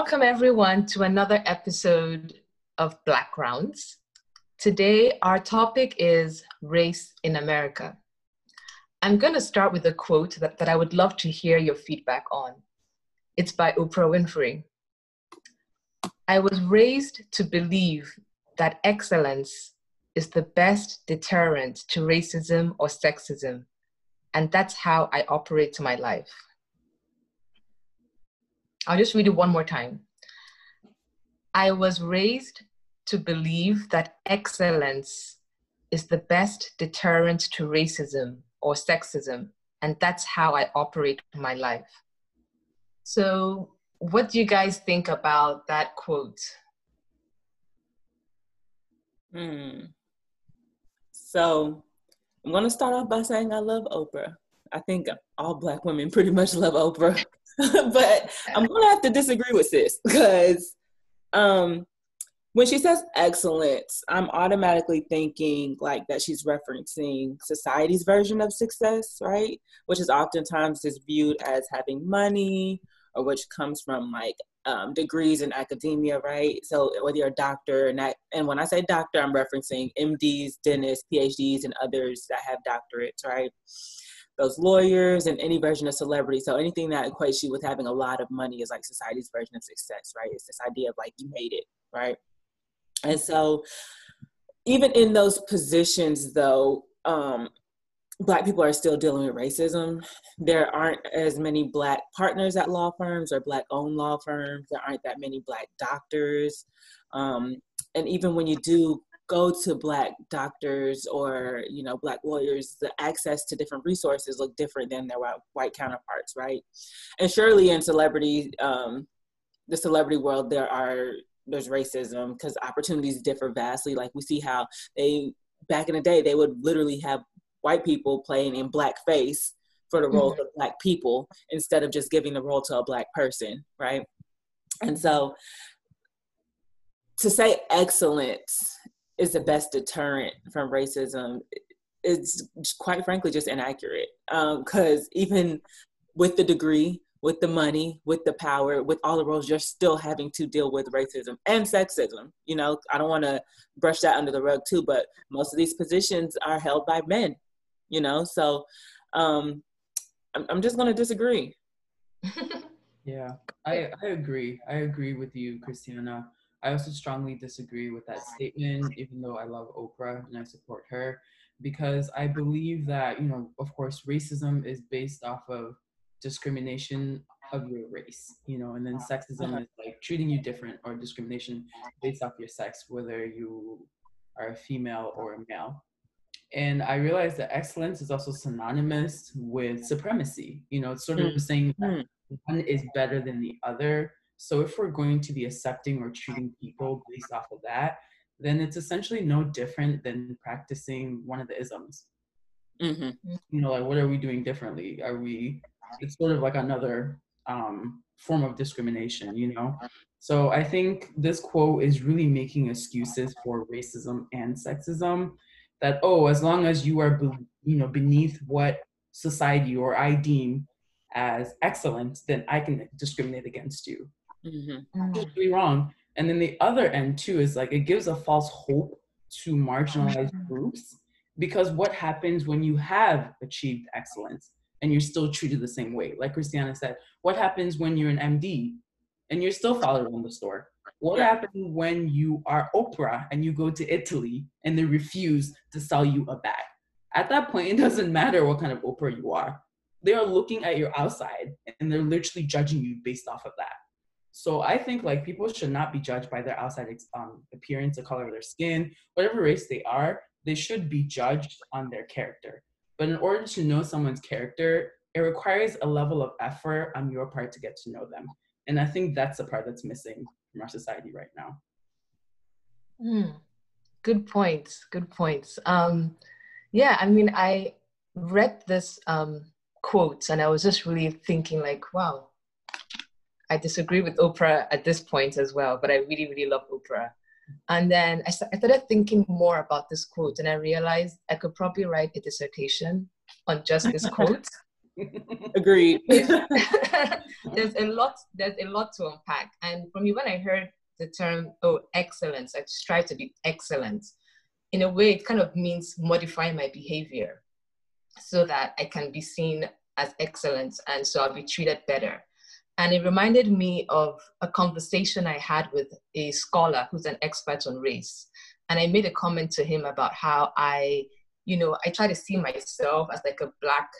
Welcome, everyone, to another episode of Black Rounds. Today, our topic is race in America. I'm going to start with a quote that, that I would love to hear your feedback on. It's by Oprah Winfrey. I was raised to believe that excellence is the best deterrent to racism or sexism, and that's how I operate my life. I'll just read it one more time. I was raised to believe that excellence is the best deterrent to racism or sexism, and that's how I operate my life. So, what do you guys think about that quote? Hmm. So, I'm going to start off by saying I love Oprah. I think all Black women pretty much love Oprah. but I'm gonna have to disagree with this because um, when she says excellence, I'm automatically thinking like that she's referencing society's version of success, right? Which is oftentimes is viewed as having money or which comes from like um, degrees in academia, right? So whether you're a doctor and that, and when I say doctor, I'm referencing MDs, dentists, PhDs, and others that have doctorates, right? Those lawyers and any version of celebrity. So anything that equates you with having a lot of money is like society's version of success, right? It's this idea of like you made it, right? And so even in those positions though, um, black people are still dealing with racism. There aren't as many black partners at law firms or black owned law firms. There aren't that many black doctors. Um, and even when you do go to black doctors or you know black lawyers the access to different resources look different than their white counterparts right? And surely in celebrity um, the celebrity world there are there's racism because opportunities differ vastly. Like we see how they back in the day they would literally have white people playing in black face for the role mm-hmm. of black people instead of just giving the role to a black person right? And so to say excellence is the best deterrent from racism is quite frankly just inaccurate because um, even with the degree with the money with the power with all the roles you're still having to deal with racism and sexism you know? I don't want to brush that under the rug too but most of these positions are held by men you know? So um i'm, I'm just going to disagree. Yeah i i agree. I agree with you christiana I also strongly disagree with that statement, even though I love Oprah and I support her, because I believe that, you know, of course, racism is based off of discrimination of your race, you know, and then sexism is like treating you different or discrimination based off your sex, whether you are a female or a male. And I realized that excellence is also synonymous with supremacy. You know, it's sort of mm. saying that mm. one is better than the other so if we're going to be accepting or treating people based off of that, then it's essentially no different than practicing one of the isms. Mm-hmm. You know, like what are we doing differently? Are we? It's sort of like another um, form of discrimination. You know, so I think this quote is really making excuses for racism and sexism. That oh, as long as you are, be, you know, beneath what society or I deem as excellent, then I can discriminate against you. Mm-hmm. Totally wrong. And then the other end too is like it gives a false hope to marginalized mm-hmm. groups because what happens when you have achieved excellence and you're still treated the same way? Like Christiana said, what happens when you're an MD and you're still followed around the store? What happens when you are Oprah and you go to Italy and they refuse to sell you a bag? At that point, it doesn't matter what kind of Oprah you are. They are looking at your outside and they're literally judging you based off of that. So I think like people should not be judged by their outside um, appearance, the color of their skin, whatever race they are. They should be judged on their character. But in order to know someone's character, it requires a level of effort on your part to get to know them. And I think that's the part that's missing from our society right now. Mm, good points. Good points. Um, yeah, I mean, I read this um, quote and I was just really thinking, like, wow, I disagree with Oprah at this point as well, but I really, really love Oprah. And then I, I started thinking more about this quote, and I realized I could probably write a dissertation on just this quote. Agreed. there's a lot. There's a lot to unpack. And for me, when I heard the term "oh excellence," I strive to be excellent. In a way, it kind of means modifying my behavior so that I can be seen as excellent, and so I'll be treated better. And it reminded me of a conversation I had with a scholar who's an expert on race. And I made a comment to him about how I, you know, I try to see myself as like a Black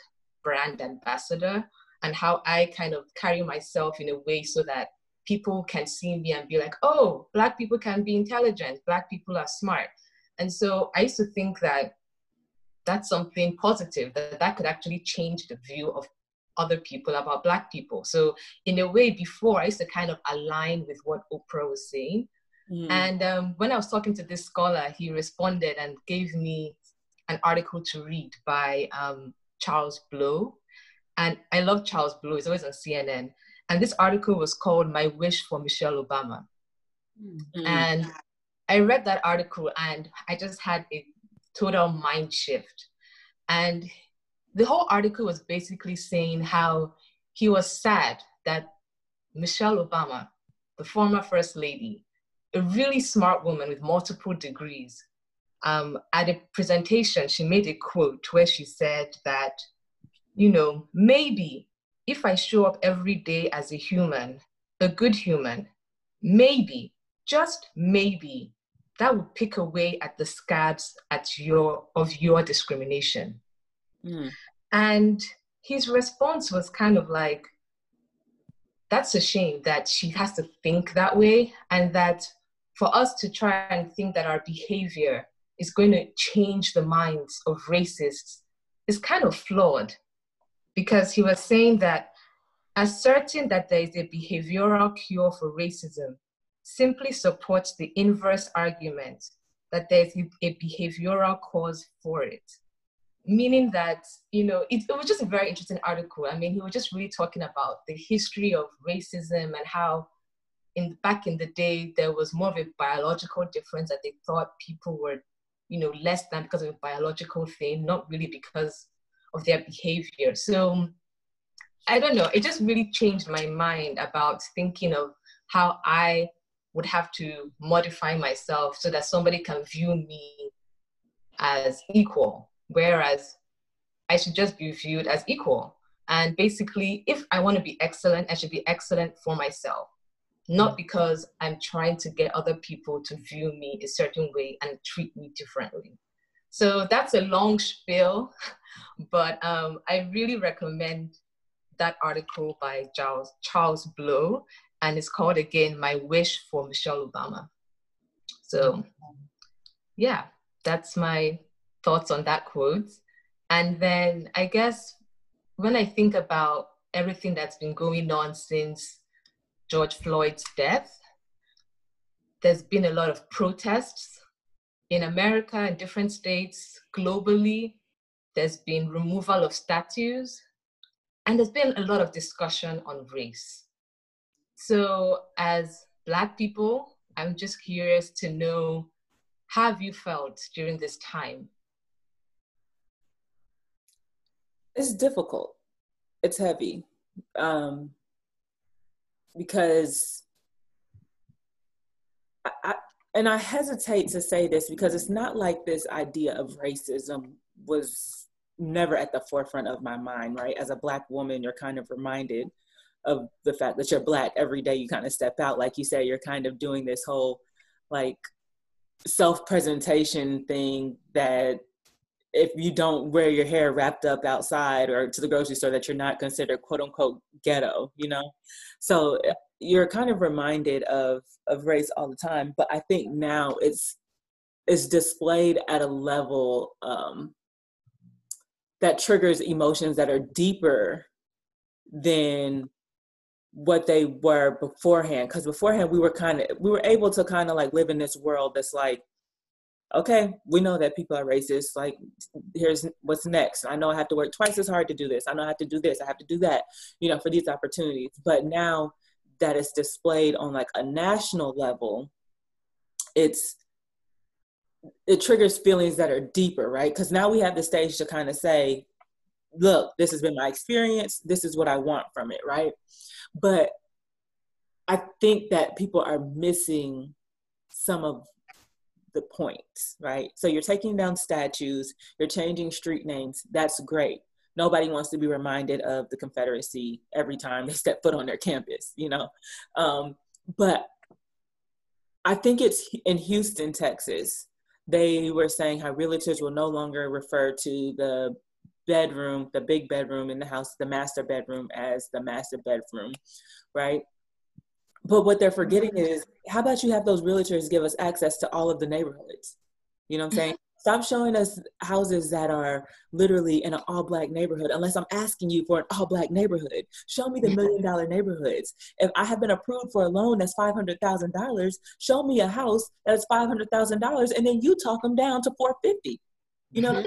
brand ambassador and how I kind of carry myself in a way so that people can see me and be like, oh, Black people can be intelligent, Black people are smart. And so I used to think that that's something positive, that that could actually change the view of other people about Black people. So, in a way, before I used to kind of align with what Oprah was saying. Mm. And um, when I was talking to this scholar, he responded and gave me an article to read by um, Charles Blow. And I love Charles Blow, he's always on CNN. And this article was called My Wish for Michelle Obama. Mm. And I read that article and I just had a total mind shift. And the whole article was basically saying how he was sad that Michelle Obama, the former first lady, a really smart woman with multiple degrees, um, at a presentation, she made a quote where she said that, you know, maybe if I show up every day as a human, a good human, maybe, just maybe, that would pick away at the scabs at your of your discrimination. Mm. And his response was kind of like, that's a shame that she has to think that way, and that for us to try and think that our behavior is going to change the minds of racists is kind of flawed because he was saying that asserting that there is a behavioral cure for racism simply supports the inverse argument that there's a behavioral cause for it meaning that you know it, it, was just a very interesting article. I mean he was just really talking about the history of racism and how in back in the day there was more of a biological difference. That they thought people were you know less than because of a biological thing not really because of their behavior. So i don't know. It just really changed my mind about thinking of how i would have to modify myself so that somebody can view me as equal whereas I should just be viewed as equal. And basically, if I want to be excellent, I should be excellent for myself, not because I'm trying to get other people to view me a certain way and treat me differently. So that's a long spiel, but um, I really recommend that article by Charles, Charles Blow, and it's called again My Wish for Michelle Obama. So, yeah, that's my thoughts on that quote. And then I guess when I think about everything that's been going on since George Floyd's death, there's been a lot of protests in America, in different states, globally. There's been removal of statues, and there's been a lot of discussion on race. So, as Black people, I'm just curious to know how have you felt during this time? It's difficult. It's heavy. Um, because I, and I hesitate to say this because it's not like this idea of racism was never at the forefront of my mind, right? As a black woman, you're kind of reminded of the fact that you're black every day you kind of step out like you say you're kind of doing this whole like self presentation thing that if you don't wear your hair wrapped up outside or to the grocery store that you're not considered quote unquote ghetto you know? So eh, you're kind of reminded of of race all the time but i think now it's it's displayed at a level um, that triggers emotions that are deeper than what they were beforehand because beforehand we were kind of we were able to kind of like live in this world that's like okay, we know that people are racist. Like, here's what's next. I know I have to work twice as hard to do this. I know I have to do this. I have to do that, you know, for these opportunities. But now that it's displayed on like a national level, it's it triggers feelings that are deeper, right? Because now we have the stage to kind of say, look, this has been my experience. This is what I want from it, right? But I think that people are missing some of the points, right? So you're taking down statues, you're changing street names. That's great. Nobody wants to be reminded of the Confederacy every time they step foot on their campus, you know? Um, but I think it's in Houston, Texas. They were saying how realtors will no longer refer to the bedroom, the big bedroom in the house, the master bedroom as the master bedroom, right? But what they're forgetting mm-hmm. is how about you have those realtors give us access to all of the neighborhoods? You know what I'm saying? Mm-hmm. Stop showing us houses that are literally in an all black neighborhood unless I'm asking you for an all black neighborhood. Show me the mm-hmm. million dollar neighborhoods. If I have been approved for a loan that's $500,000, show me a house that's $500,000 and then you talk them down to 450. You know,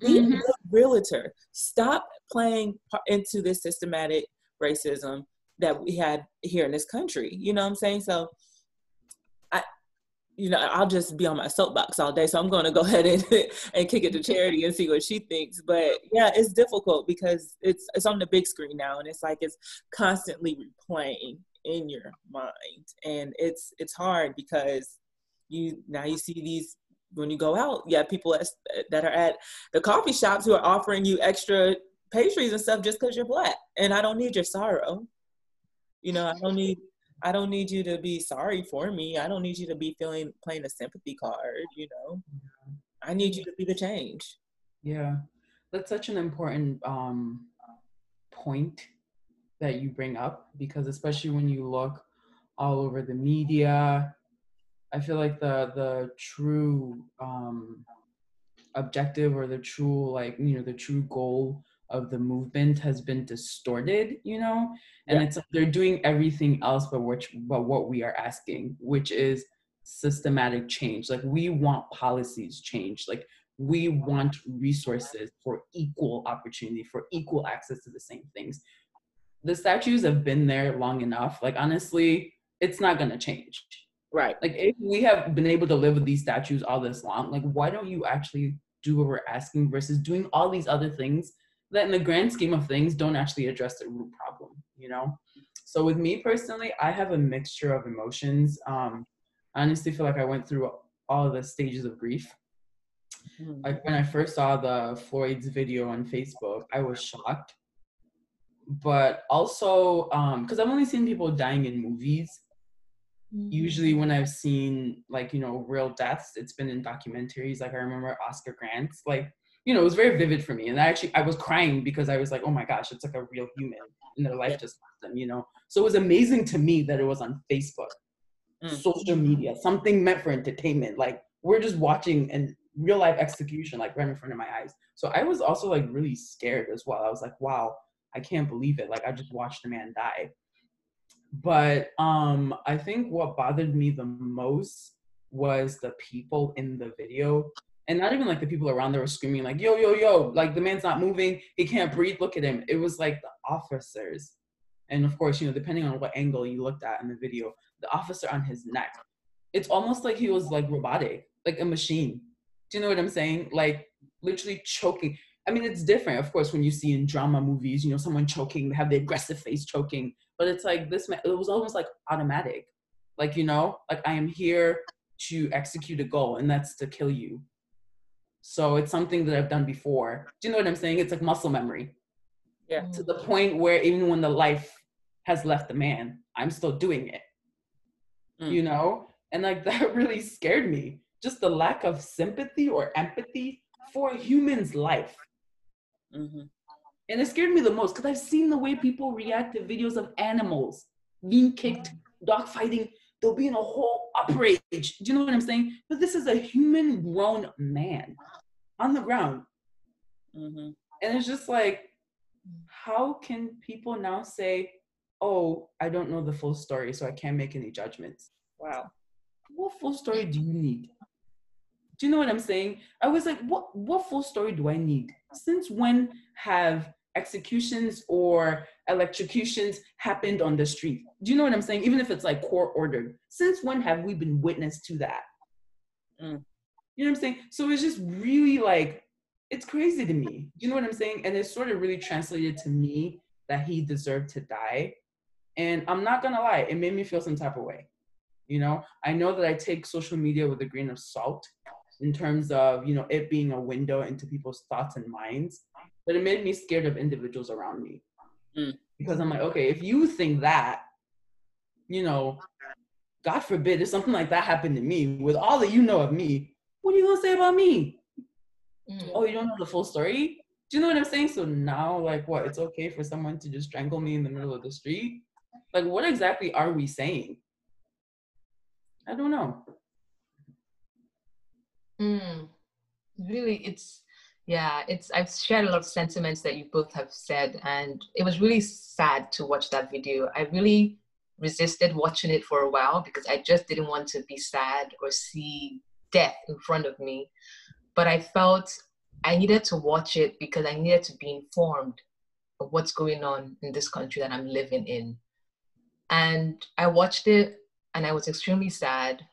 be mm-hmm. a realtor. Stop playing into this systematic racism that we had here in this country. You know what I'm saying? So I you know, I'll just be on my soapbox all day. So I'm to go ahead and, and kick it to Charity and see what she thinks. But yeah, it's difficult because it's it's on the big screen now, and it's like it's constantly replaying in your mind, and it's it's hard because you now you see these when you go out, yeah, people that are at the coffee shops who are offering you extra pastries and stuff just because you're black, and I don't need your sorrow. You know, I don't need I don't need you to be sorry for me. I don't need you to be feeling playing a sympathy card, you know. I need you to be the change. Yeah. That's such an important um point that you bring up because especially when you look all over the media, I feel like the the true um objective or the true like you know the true goal of the movement has been distorted, you know? And yeah. it's like they're doing everything else but which but what we are asking, which is systematic change. Like we want policies change. Like we want resources for equal opportunity, for equal access to the same things. The statues have been there long enough. Like honestly, it's not gonna change. Right. Like if we have been able to live with these statues all this long, like why don't you actually do what we're asking versus doing all these other things that in the grand scheme of things don't actually address the root problem you know? So with me personally i have a mixture of emotions. Um i honestly feel like i went through all the stages of grief. Mm-hmm. like when i first saw the floyd's video on facebook i was shocked. But also um because i've only seen people dying in movies. Mm-hmm. usually when i've seen like you know real deaths it's been in documentaries. Like i remember oscar grant's like you know, it was very vivid for me. And I actually, I was crying because I was like, oh my gosh, it's like a real human and their life just left them, you know? So it was amazing to me that it was on Facebook, mm. social media, something meant for entertainment. Like we're just watching and real life execution, like right in front of my eyes. So I was also like really scared as well. I was like, wow, I can't believe it. Like I just watched a man die. But um, I think what bothered me the most was the people in the video and not even like the people around there were screaming like yo yo yo like the man's not moving he can't breathe look at him. It was like the officers. And of course you know depending on what angle you looked at in the video the officer on his neck it's almost like he was like robotic like a machine. Do you know what i'm saying? Like literally choking. I mean it's different of course when you see in drama movies you know someone choking they have the aggressive face choking. But it's like this man it was almost like automatic. Like you know like i am here to execute a goal and that's to kill you so it's something that I've done before. Do you know what I'm saying? It's like muscle memory. Yeah. To the point where even when the life has left the man, I'm still doing it. Mm. You know? And like that really scared me. Just the lack of sympathy or empathy for a human's life. Mm-hmm. And it scared me the most because I've seen the way people react to videos of animals being kicked, dog fighting. They'll be in a whole uprage. Do you know what I'm saying? But this is a human grown man on the ground. Mm-hmm. And it's just like, how can people now say, oh, I don't know the full story, so I can't make any judgments? Wow. What full story do you need? Do you know what I'm saying? I was like, what what full story do I need? Since when have executions or electrocutions happened on the street? Do you know what I'm saying? Even if it's like court ordered. Since when have we been witness to that? Mm. You know what I'm saying? So it's just really like it's crazy to me. You know what I'm saying? And it sort of really translated to me that he deserved to die. And I'm not gonna lie, it made me feel some type of way. You know, I know that I take social media with a grain of salt in terms of, you know, it being a window into people's thoughts and minds, but it made me scared of individuals around me. Mm. Because I'm like, okay, if you think that, you know, God forbid if something like that happened to me, with all that you know of me, what are you gonna say about me? Mm. Oh, you don't know the full story? Do you know what I'm saying? So now, like, what? It's okay for someone to just strangle me in the middle of the street? Like, what exactly are we saying? I don't know. Mm. Really, it's yeah, it's I've shared a lot of sentiments that you both have said, and it was really sad to watch that video. I really resisted watching it for a while because I just didn't want to be sad or see death in front of me. But I felt I needed to watch it because I needed to be informed of what's going on in this country that I'm living in. And I watched it and I was extremely sad.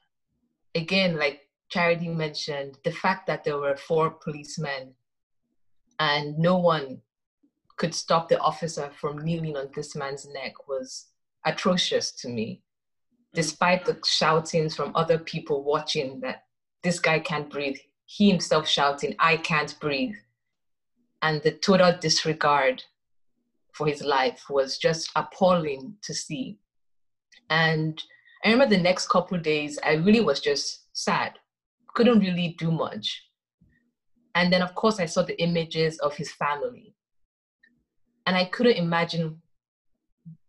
Again, like Charity mentioned, the fact that there were four policemen and no one could stop the officer from kneeling on this man's neck was atrocious to me. Mm. Despite the shoutings from other people watching that this guy can't breathe, he himself shouting, I can't breathe. And the total disregard for his life was just appalling to see. And I remember the next couple days, I really was just sad, couldn't really do much. And then, of course, I saw the images of his family. And I couldn't imagine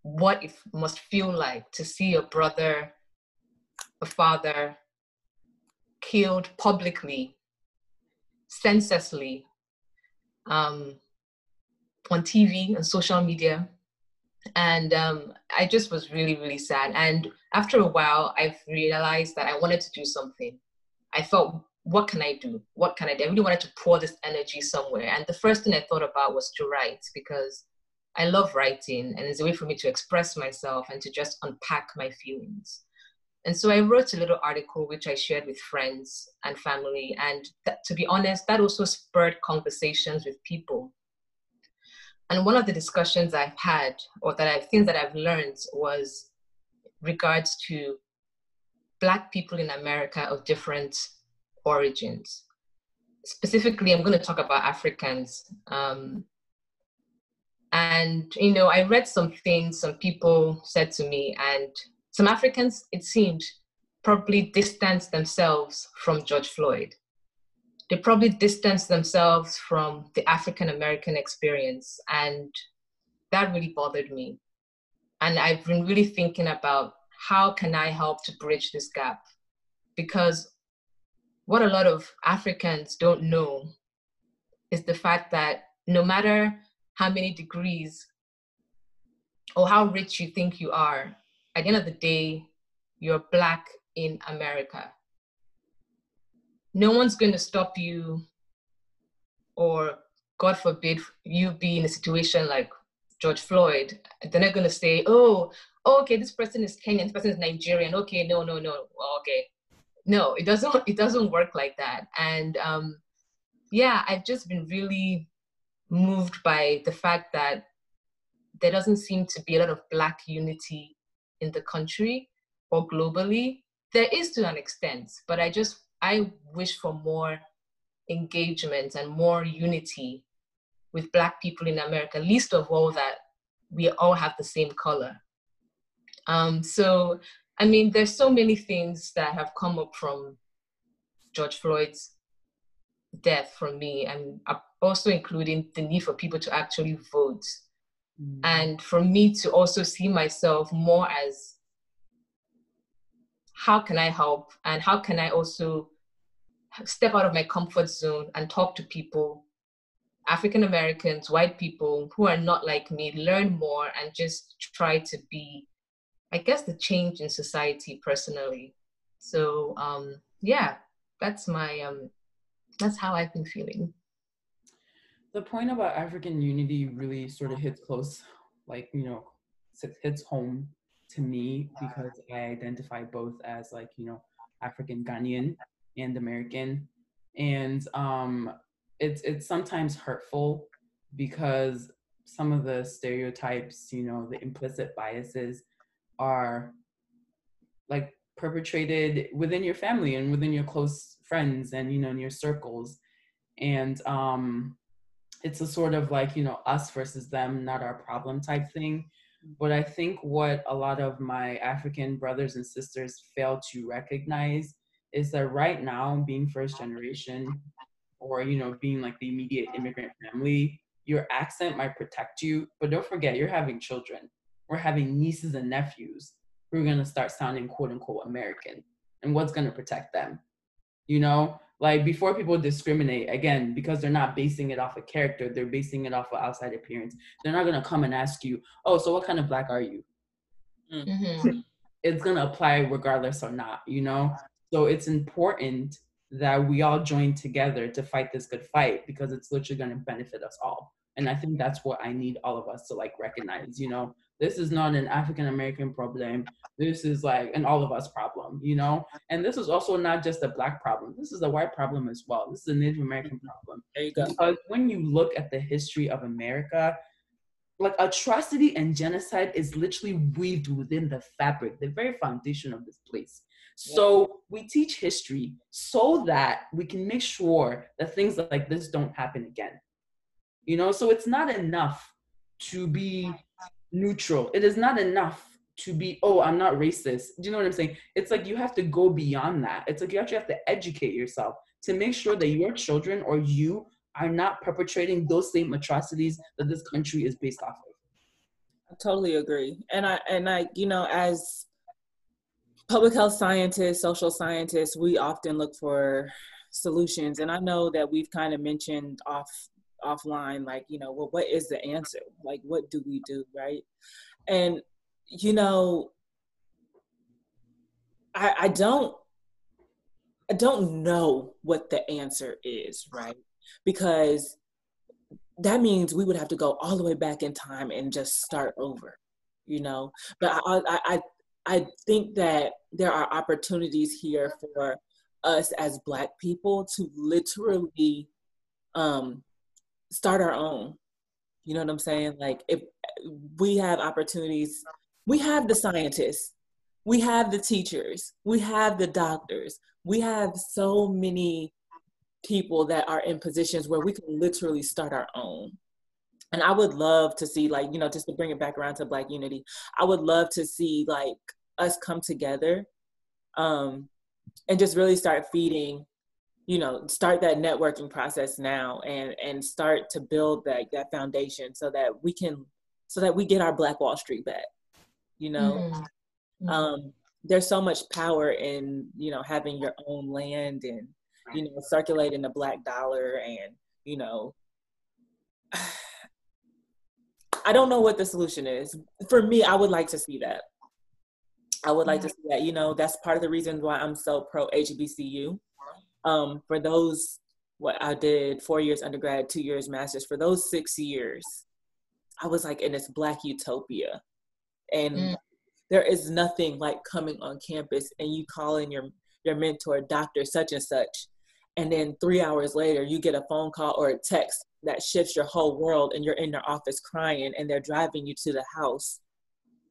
what it must feel like to see a brother, a father killed publicly, senselessly, um, on TV and social media. And um, I just was really, really sad. And after a while, I've realized that I wanted to do something. I thought, what can I do? What can I do? I really wanted to pour this energy somewhere. And the first thing I thought about was to write because I love writing and it's a way for me to express myself and to just unpack my feelings. And so I wrote a little article which I shared with friends and family. And that, to be honest, that also spurred conversations with people. And one of the discussions I've had, or that I think that I've learned, was regards to Black people in America of different origins. Specifically, I'm going to talk about Africans. Um, and, you know, I read some things some people said to me, and some Africans, it seemed, probably distanced themselves from George Floyd. They probably distanced themselves from the African American experience. And that really bothered me. And I've been really thinking about how can I help to bridge this gap? Because what a lot of Africans don't know is the fact that no matter how many degrees or how rich you think you are, at the end of the day, you're Black in America. No one's going to stop you, or God forbid, you be in a situation like George Floyd. They're not going to say, oh, okay, this person is Kenyan, this person is Nigerian. Okay, no, no, no. Okay, no, it doesn't. It doesn't work like that. And um, yeah, I've just been really moved by the fact that there doesn't seem to be a lot of Black unity in the country or globally. There is to an extent, but I just I wish for more engagement and more unity with Black people in America. Least of all that we all have the same color. Um, so I mean, there's so many things that have come up from George Floyd's death for me, and also including the need for people to actually vote. Mm. And for me to also see myself more as how can I help and how can I also step out of my comfort zone and talk to people, African Americans, white people who are not like me, learn more and just try to be, I guess, the change in society personally. So um, yeah, that's my um, that's how I've been feeling the point about African unity really sort of hits close, like, you know, hits home to me because I identify both as like, you know, African Ghanaian and American. And um, it's it's sometimes hurtful because some of the stereotypes, you know, the implicit biases are like perpetrated within your family and within your close friends and you know in your circles and um it's a sort of like you know us versus them not our problem type thing. Mm-hmm. But i think what a lot of my african brothers and sisters fail to recognize is that right now being first generation or you know being like the immediate immigrant family your accent might protect you but don't forget you're having children. We're having nieces and nephews who are going to start sounding quote unquote american and what's going to protect them? You know like before people discriminate again because they're not basing it off a of character they're basing it off of outside appearance they're not going to come and ask you oh so what kind of black are you? Mm-hmm. it's going to apply regardless or not you know? So it's important that we all join together to fight this good fight because it's literally going to benefit us all. And i think that's what i need all of us to like recognize you know this is not an African American problem. This is like an all of us problem, you know? And this is also not just a black problem. This is a white problem as well. This is a Native American mm-hmm. problem. There you go. Because when you look at the history of America, like atrocity and genocide is literally weaved within the fabric, the very foundation of this place. So we teach history so that we can make sure that things like this don't happen again. You know, so it's not enough to be neutral. It is not enough to be, oh, I'm not racist. Do you know what I'm saying? It's like you have to go beyond that. It's like you actually have to educate yourself to make sure that your children or you are not perpetrating those same atrocities that this country is based off of. I totally agree. And I and I, you know, as public health scientists, social scientists, we often look for solutions. And I know that we've kind of mentioned off offline like you know well what is the answer? Like what do we do right? And you know i i don't i don't know what the answer is right? Because that means we would have to go all the way back in time and just start over you know? But i i i think that there are opportunities here for us as black people to literally um start our own. You know what I'm saying? Like if we have opportunities, we have the scientists, we have the teachers, we have the doctors, we have so many people that are in positions where we can literally start our own. And I would love to see, like, you know, just to bring it back around to Black Unity, I would love to see, like, us come together um, and just really start feeding you know start that networking process now and and start to build that that foundation so that we can so that we get our black wall street back you know? Mm-hmm. mm-hmm. um there's so much power in you know having your own land and you know circulating the black dollar and you know i don't know what the solution is. For me i would like to see that. I would like to see that you know that's part of the reason why i'm so pro hbcu um, for those what I did four years undergrad, two years master's. For those six years, I was like in this black utopia, and mm. there is nothing like coming on campus and you calling your your mentor, Doctor such and such, and then three hours later you get a phone call or a text that shifts your whole world, and you're in their office crying, and they're driving you to the house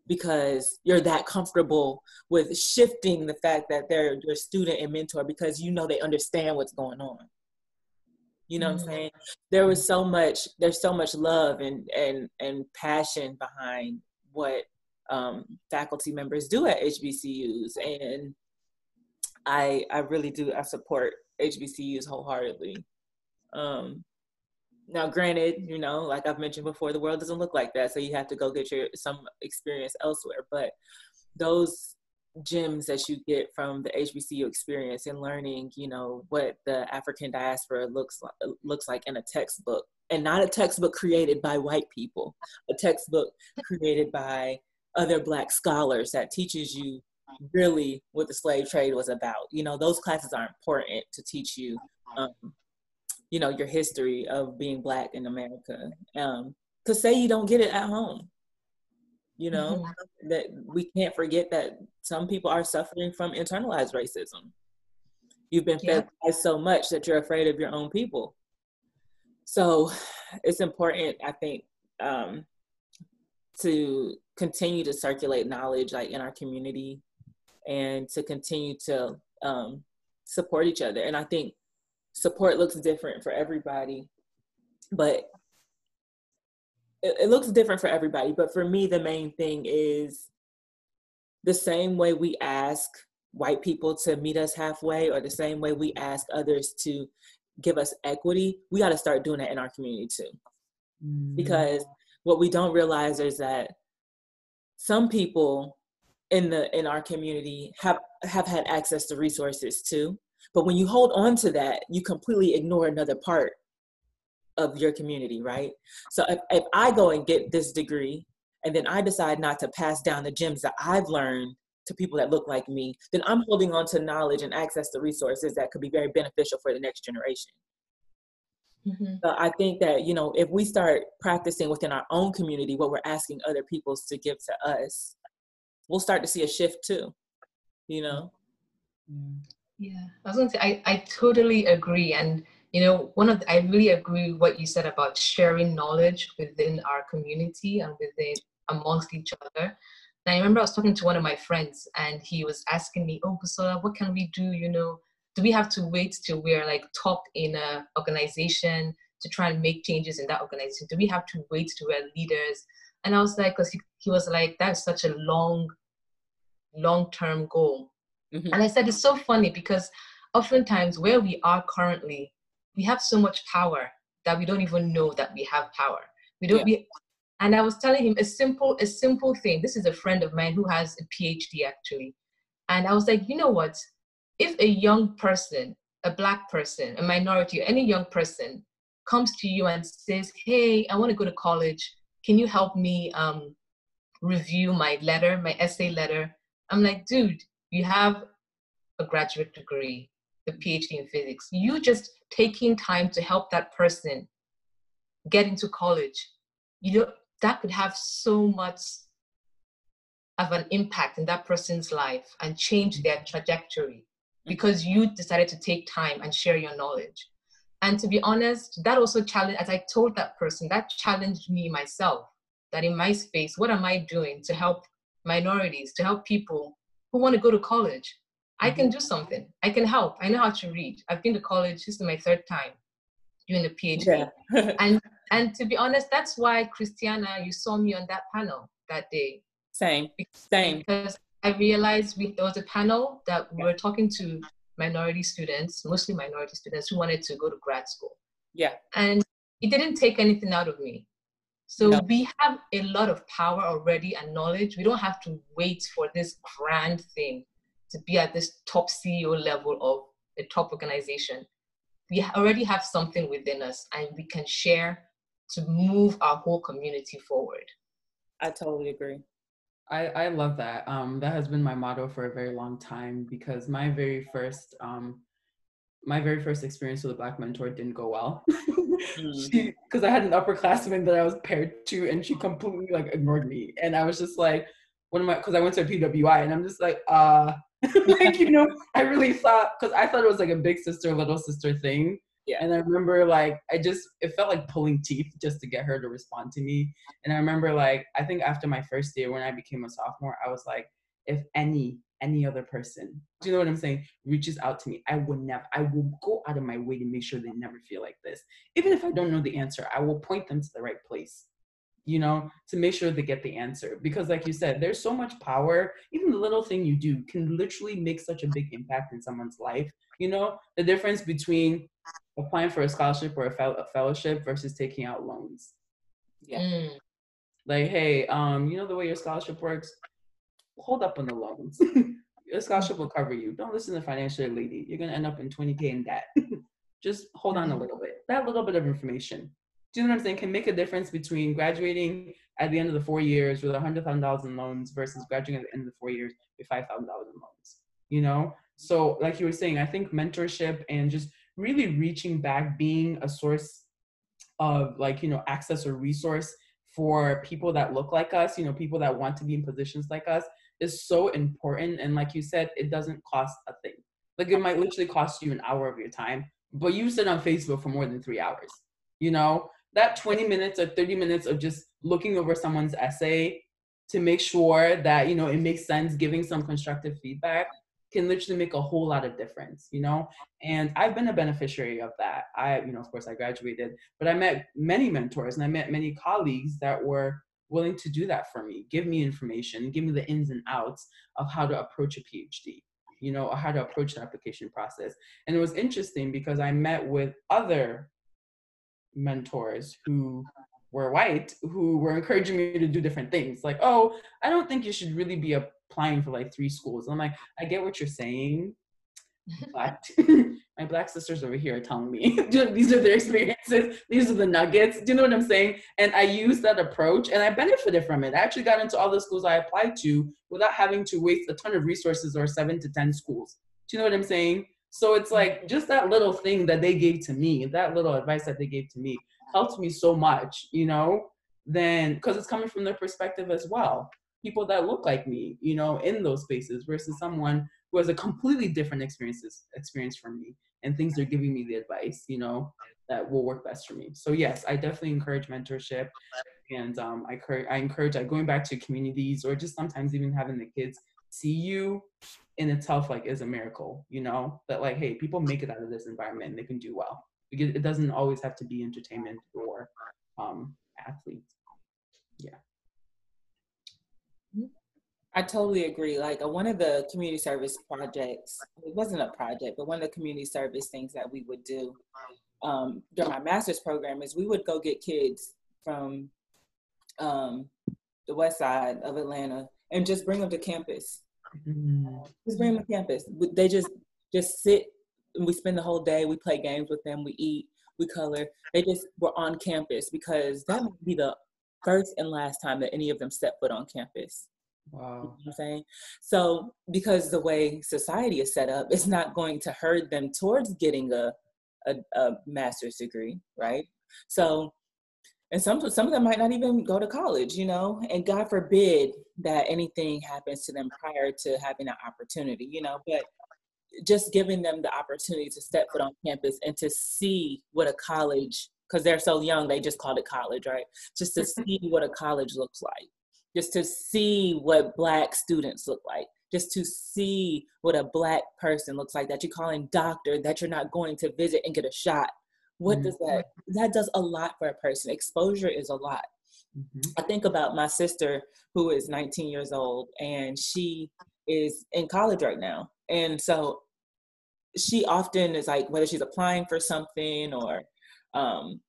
because you're that comfortable with shifting the fact that they're your student and mentor because you know they understand what's going on you know mm-hmm. what i'm mm-hmm. saying there was so much there's so much love and and and passion behind what um, faculty members do at hbcus and i i really do i support hbcus wholeheartedly um, now granted you know like i've mentioned before the world doesn't look like that so you have to go get your some experience elsewhere but those gems that you get from the hbcu experience and learning you know what the african diaspora looks like looks like in a textbook and not a textbook created by white people a textbook created by other black scholars that teaches you really what the slave trade was about. You know those classes are important to teach you um, you know your history of being black in america um to say you don't get it at home you know mm-hmm. that we can't forget that some people are suffering from internalized racism you've been fed yeah. so much that you're afraid of your own people So it's important, I think, um, to continue to circulate knowledge like in our community and to continue to um, support each other. And I think support looks different for everybody, but it, it looks different for everybody. But for me, the main thing is the same way we ask white people to meet us halfway or the same way we ask others to give us equity, we got to start doing that in our community too. Mm-hmm. Because what we don't realize is that some people in the in our community have have had access to resources too but when you hold on to that you completely ignore another part of your community right so if, if i go and get this degree and then i decide not to pass down the gems that i've learned to people that look like me then i'm holding on to knowledge and access to resources that could be very beneficial for the next generation Mm-hmm. So I think that, you know, if we start practicing within our own community what we're asking other people to give to us, we'll start to see a shift too, you know? Yeah, I was going to say, I, I totally agree. And, you know, one of the, I really agree what you said about sharing knowledge within our community and within amongst each other. And I remember I was talking to one of my friends and he was asking me, oh, Busola, what can we do, you know, do we have to wait till we're like top in a organization to try and make changes in that organization? Do we have to wait till we're leaders? And I was like, because he, he was like, that's such a long, long term goal. Mm-hmm. And I said, it's so funny because oftentimes where we are currently, we have so much power that we don't even know that we have power. We don't. Yeah. and I was telling him a simple, a simple thing. This is a friend of mine who has a PhD actually, and I was like, you know what? if a young person, a black person, a minority, any young person comes to you and says, "Hey, I want to go to college. Can you help me um, review my letter, my essay letter?" I'm like, dude, you have a graduate degree, a mm. PhD in physics. You just taking time to help that person get into college. You know that could have so much of an impact in that person's life and change their mm. trajectory mm. because you decided to take time and share your knowledge. And to be honest, that also challenged, as I told that person, that challenged me myself. That in my space, what am I doing to help minorities, to help people who want to go to college? I can mm-hmm. do something. I can help. I know how to read. I've been to college. This is my third time doing a PhD. Yeah. and and to be honest, that's why Christiana, you saw me on that panel that day. Same. Same. Because I realized we, there was a panel that we were talking to minority students, mostly minority students who wanted to go to grad school. Yeah. And it didn't take anything out of me. So no. we have a lot of power already and knowledge. We don't have to wait for this grand thing to be at this top CEO level of a top organization. We already have something within us and we can share to move our whole community forward. I totally agree. I, I love that. Um, that has been my motto for a very long time because my very first um, my very first experience with a black mentor didn't go well. Because mm. I had an upperclassman that I was paired to, and she completely like ignored me, and I was just like, "What am I?" Because I went to a PWI, and I'm just like, "Uh, like you know, I really thought because I thought it was like a big sister little sister thing, yeah. And I remember like I just it felt like pulling teeth just to get her to respond to me. And I remember like I think after my first year when I became a sophomore, I was like, if any any other person, do you know what I'm saying, reaches out to me, I will never I will go out of my way to make sure they never feel like this. Even if I don't know the answer, I will point them to the right place you know, to make sure they get the answer. Because, like you said, there's so much power. Even the little thing you do can literally make such a big impact in someone's life. You know, the difference between applying for a scholarship or a, fel- a fellowship versus taking out loans. Yeah. Mm. Like, hey, um, you know the way your scholarship works? Hold up on the loans. your scholarship will cover you. Don't listen to financial lady. You're gonna end up in 20k in debt. Just hold on a little bit. That little bit of information. Do you know what I'm saying? Can make a difference between graduating at the end of the four years with $100,000 in loans versus graduating at the end of the four years with $5,000 in loans. You know? So, like you were saying, I think mentorship and just really reaching back, being a source of like, you know, access or resource for people that look like us, you know, people that want to be in positions like us is so important. And like you said, it doesn't cost a thing. Like it might literally cost you an hour of your time, but you sit on Facebook for more than three hours. you know that 20 minutes or 30 minutes of just looking over someone's essay to make sure that you know it makes sense giving some constructive feedback can literally make a whole lot of difference you know and i've been a beneficiary of that i you know of course i graduated but i met many mentors and i met many colleagues that were willing to do that for me. Give me information give me the ins and outs of how to approach a phd you know how to approach the application process. And it was interesting because i met with other mentors who were white who were encouraging me to do different things. Like oh i don't think you should really be applying for like three schools. And i'm like i get what you're saying but my black sisters over here are telling me these are their experiences. These are the nuggets. Do you know what i'm saying? And i used that approach and i benefited from it. I actually got into all the schools i applied to without having to waste a ton of resources or seven to ten schools. Do you know what i'm saying? So it's like just that little thing that they gave to me, that little advice that they gave to me helped me so much, you know, then because it's coming from their perspective as well. People that look like me, you know, in those spaces versus someone who has a completely different experiences experience from me and things they're giving me the advice, you know, that will work best for me. So yes, I definitely encourage mentorship and um, I, I encourage like going back to communities or just sometimes even having the kids see you in itself like is a miracle you know? That like hey people make it out of this environment and they can do well. Because it doesn't always have to be entertainment or um athletes yeah I totally agree. Like uh, one of the community service projects, it wasn't a project, but one of the community service things that we would do um, during my master's program is we would go get kids from um, the west side of Atlanta and just bring them to campus Mm-hmm. Just bring them to campus. They just just sit and we spend the whole day. We play games with them. We eat. We color. They just were on campus because that might be the first and last time that any of them set foot on campus. Wow. You know I'm saying? So because the way society is set up, it's not going to hurt them towards getting a, a, a master's degree, right? So and some some of them might not even go to college you know and god forbid that anything happens to them prior to having an opportunity you know but just giving them the opportunity to step foot on campus and to see what a college because they're so young they just called it college right just to see what a college looks like just to see what black students look like just to see what a black person looks like that you're calling doctor that you're not going to visit and get a shot what mm-hmm. does that that does a lot for a person exposure is a lot mm-hmm. i think about my sister who is 19 years old and she is in college right now and so she often is like whether she's applying for something or um,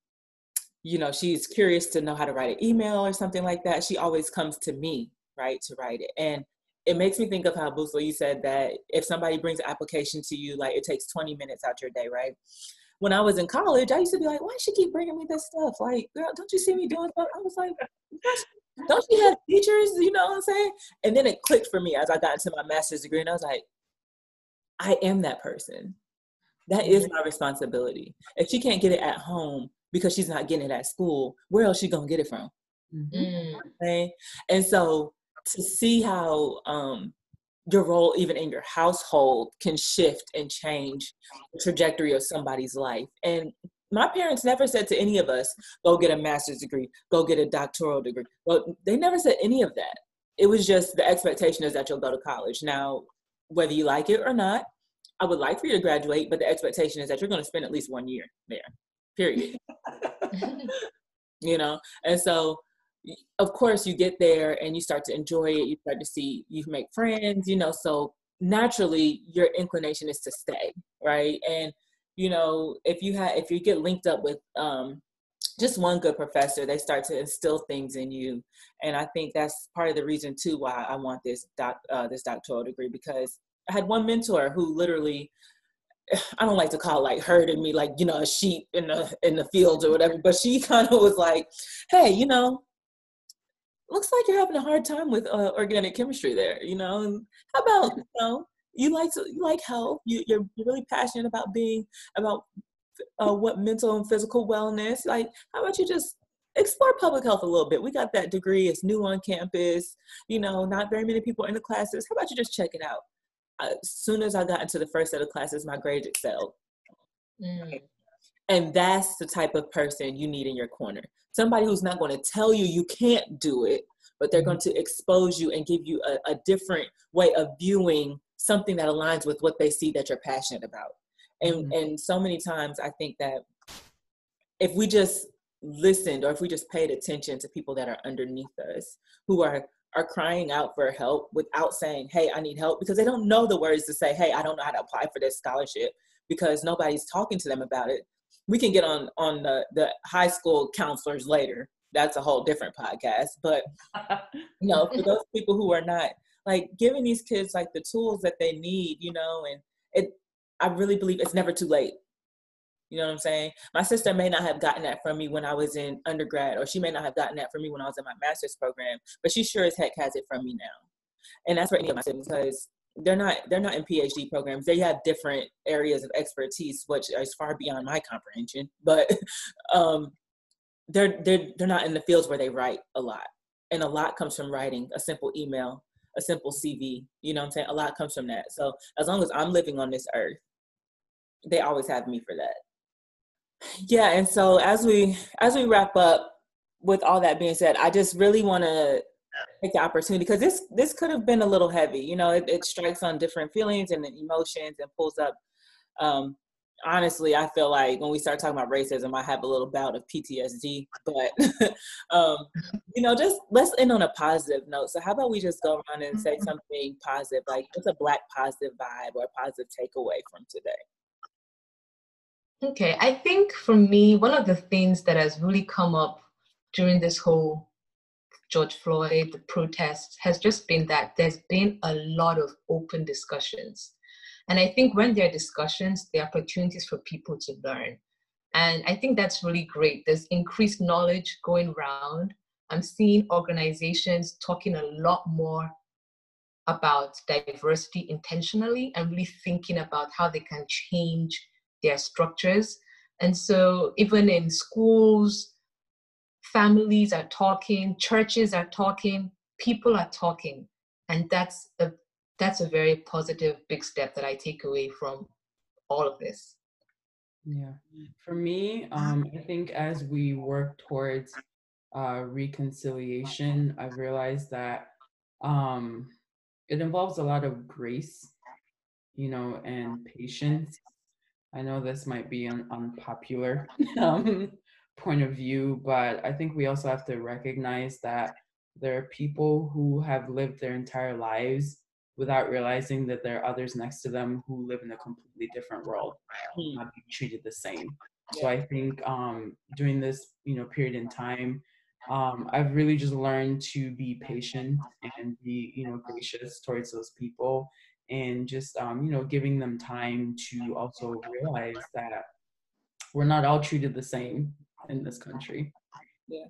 you know she's curious to know how to write an email or something like that she always comes to me right to write it and it makes me think of how Busla, you said that if somebody brings an application to you like it takes 20 minutes out your day right when I was in college, I used to be like, why does she keep bringing me this stuff? Like, girl, don't you see me doing stuff? I was like, don't you have teachers? You know what I'm saying? And then it clicked for me as I got into my master's degree, and I was like, I am that person. That is my responsibility. If she can't get it at home because she's not getting it at school, where else she gonna get it from? Mm-hmm. Okay? And so to see how um, your role even in your household can shift and change the trajectory of somebody's life and my parents never said to any of us go get a master's degree go get a doctoral degree well they never said any of that it was just the expectation is that you'll go to college now whether you like it or not i would like for you to graduate but the expectation is that you're going to spend at least one year there period. You know? And so of course you get there and you start to enjoy it. You start to see you make friends you know? So naturally your inclination is to stay right? And you know if you have if you get linked up with um just one good professor they start to instill things in you. And i think that's part of the reason too why i want this doc uh, this doctoral degree because i had one mentor who literally I don't like to call like herding me like you know a sheep in the in the fields or whatever, but she kind of was like, "Hey, you know, looks like you're having a hard time with uh, organic chemistry there you know and how about you know you like to, you like health you, you're, really passionate about being about uh, what mental and physical wellness like how about you just explore public health a little bit? We got that degree it's new on campus you know not very many people in the classes how about you just check it out as soon as i got into the first set of classes my grades excelled mm. And that's the type of person you need in your corner. Somebody who's not going to tell you you can't do it, but they're going mm-hmm. to expose you and give you a, a different way of viewing something that aligns with what they see that you're passionate about. And mm-hmm. and so many times I think that if we just listened or if we just paid attention to people that are underneath us who are are crying out for help without saying, "Hey, I need help," because they don't know the words to say, "Hey, I don't know how to apply for this scholarship," because nobody's talking to them about it. We can get on on the the high school counselors later. That's a whole different podcast. But you know, for those people who are not like giving these kids like the tools that they need, you know, and it, I really believe it's never too late. You know what I'm saying? My sister may not have gotten that from me when I was in undergrad, or she may not have gotten that from me when I was in my master's program, but she sure as heck has it from me now. And that's for any of my siblings because they're not they're not in PhD programs. They have different areas of expertise, which is far beyond my comprehension. But um, they're they're they're not in the fields where they write a lot, and a lot comes from writing a simple email, a simple CV. You know what I'm saying? A lot comes from that. So as long as I'm living on this earth, they always have me for that yeah and so as we as we wrap up with all that being said i just really want to take the opportunity because this this could have been a little heavy you know it, it strikes on different feelings and emotions and pulls up um honestly i feel like when we start talking about racism i have a little bout of ptsd but um you know just let's end on a positive note so how about we just go around and say mm-hmm. something positive like what's a black positive vibe or a positive takeaway from today Okay, I think for me, one of the things that has really come up during this whole George Floyd, protests, has just been that there's been a lot of open discussions. And I think when there are discussions, there are opportunities for people to learn. And I think that's really great. There's increased knowledge going around. I'm seeing organizations talking a lot more about diversity intentionally and really thinking about how they can change their structures. And so, even in schools, families are talking, churches are talking, people are talking. And that's a that's a very positive big step that I take away from all of this. Yeah. For me, um, I think as we work towards uh, reconciliation, I've realized that um, it involves a lot of grace, you know, and patience. I know this might be an unpopular um, point of view, but I think we also have to recognize that there are people who have lived their entire lives without realizing that there are others next to them who live in a completely different world, not being treated the same. So I think um, during this, you know, period in time, um, I've really just learned to be patient and be, you know, gracious towards those people and just um, you know giving them time to also realize that we're not all treated the same in this country. Yeah.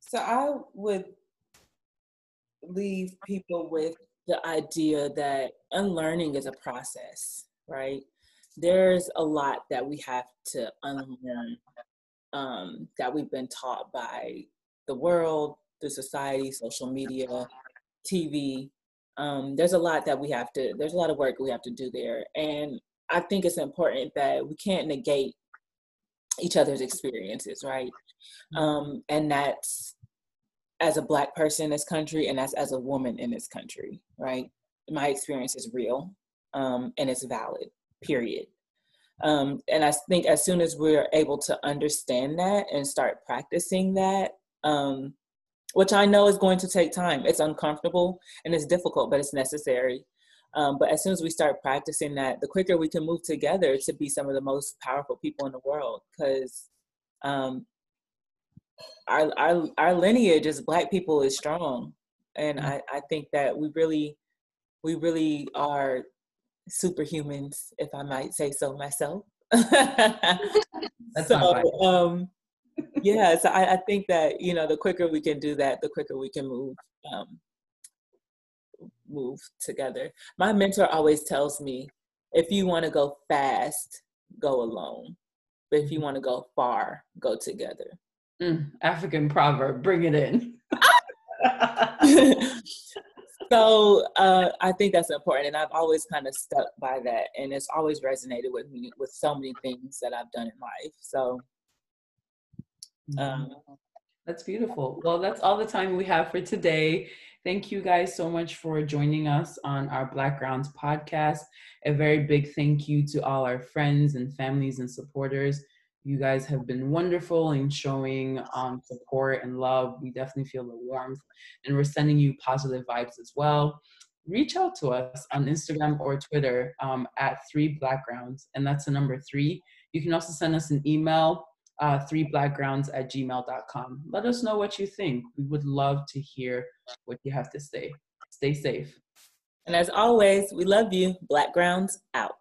So i would leave people with the idea that unlearning is a process right? There's a lot that we have to unlearn um, that we've been taught by the world the society social media tv um, there's a lot that we have to there's a lot of work we have to do there. And i think it's important that we can't negate each other's experiences right? Mm-hmm. um, and that's as a black person in this country and that's as a woman in this country right? My experience is real um, and it's valid period. Um, and i think as soon as we're able to understand that and start practicing that um, which I know is going to take time. It's uncomfortable and it's difficult, but it's necessary. Um, but as soon as we start practicing that, the quicker we can move together to be some of the most powerful people in the world. Because um, our, our our lineage as Black people is strong, and mm-hmm. I, I think that we really we really are superhumans, if I might say so myself. That's so, um, yeah, so I, I, think that you know the quicker we can do that, the quicker we can move um, move together. My mentor always tells me, if you want to go fast, go alone, but if you mm-hmm. want to go far, go together. Mm, African proverb, bring it in. so uh, I think that's important, and I've always kind of stuck by that, and it's always resonated with me with so many things that I've done in life. So, um, that's beautiful. Well, that's all the time we have for today. Thank you guys so much for joining us on our Black Grounds podcast. A very big thank you to all our friends and families and supporters. You guys have been wonderful in showing um, support and love. We definitely feel the warmth, and we're sending you positive vibes as well. Reach out to us on Instagram or Twitter um, at Three Blackgrounds, and that's the number three. You can also send us an email uh, threeblackgrounds at gmail.com. Let us know what you think. We would love to hear what you have to say. Stay safe. And as always, we love you. Black Grounds out.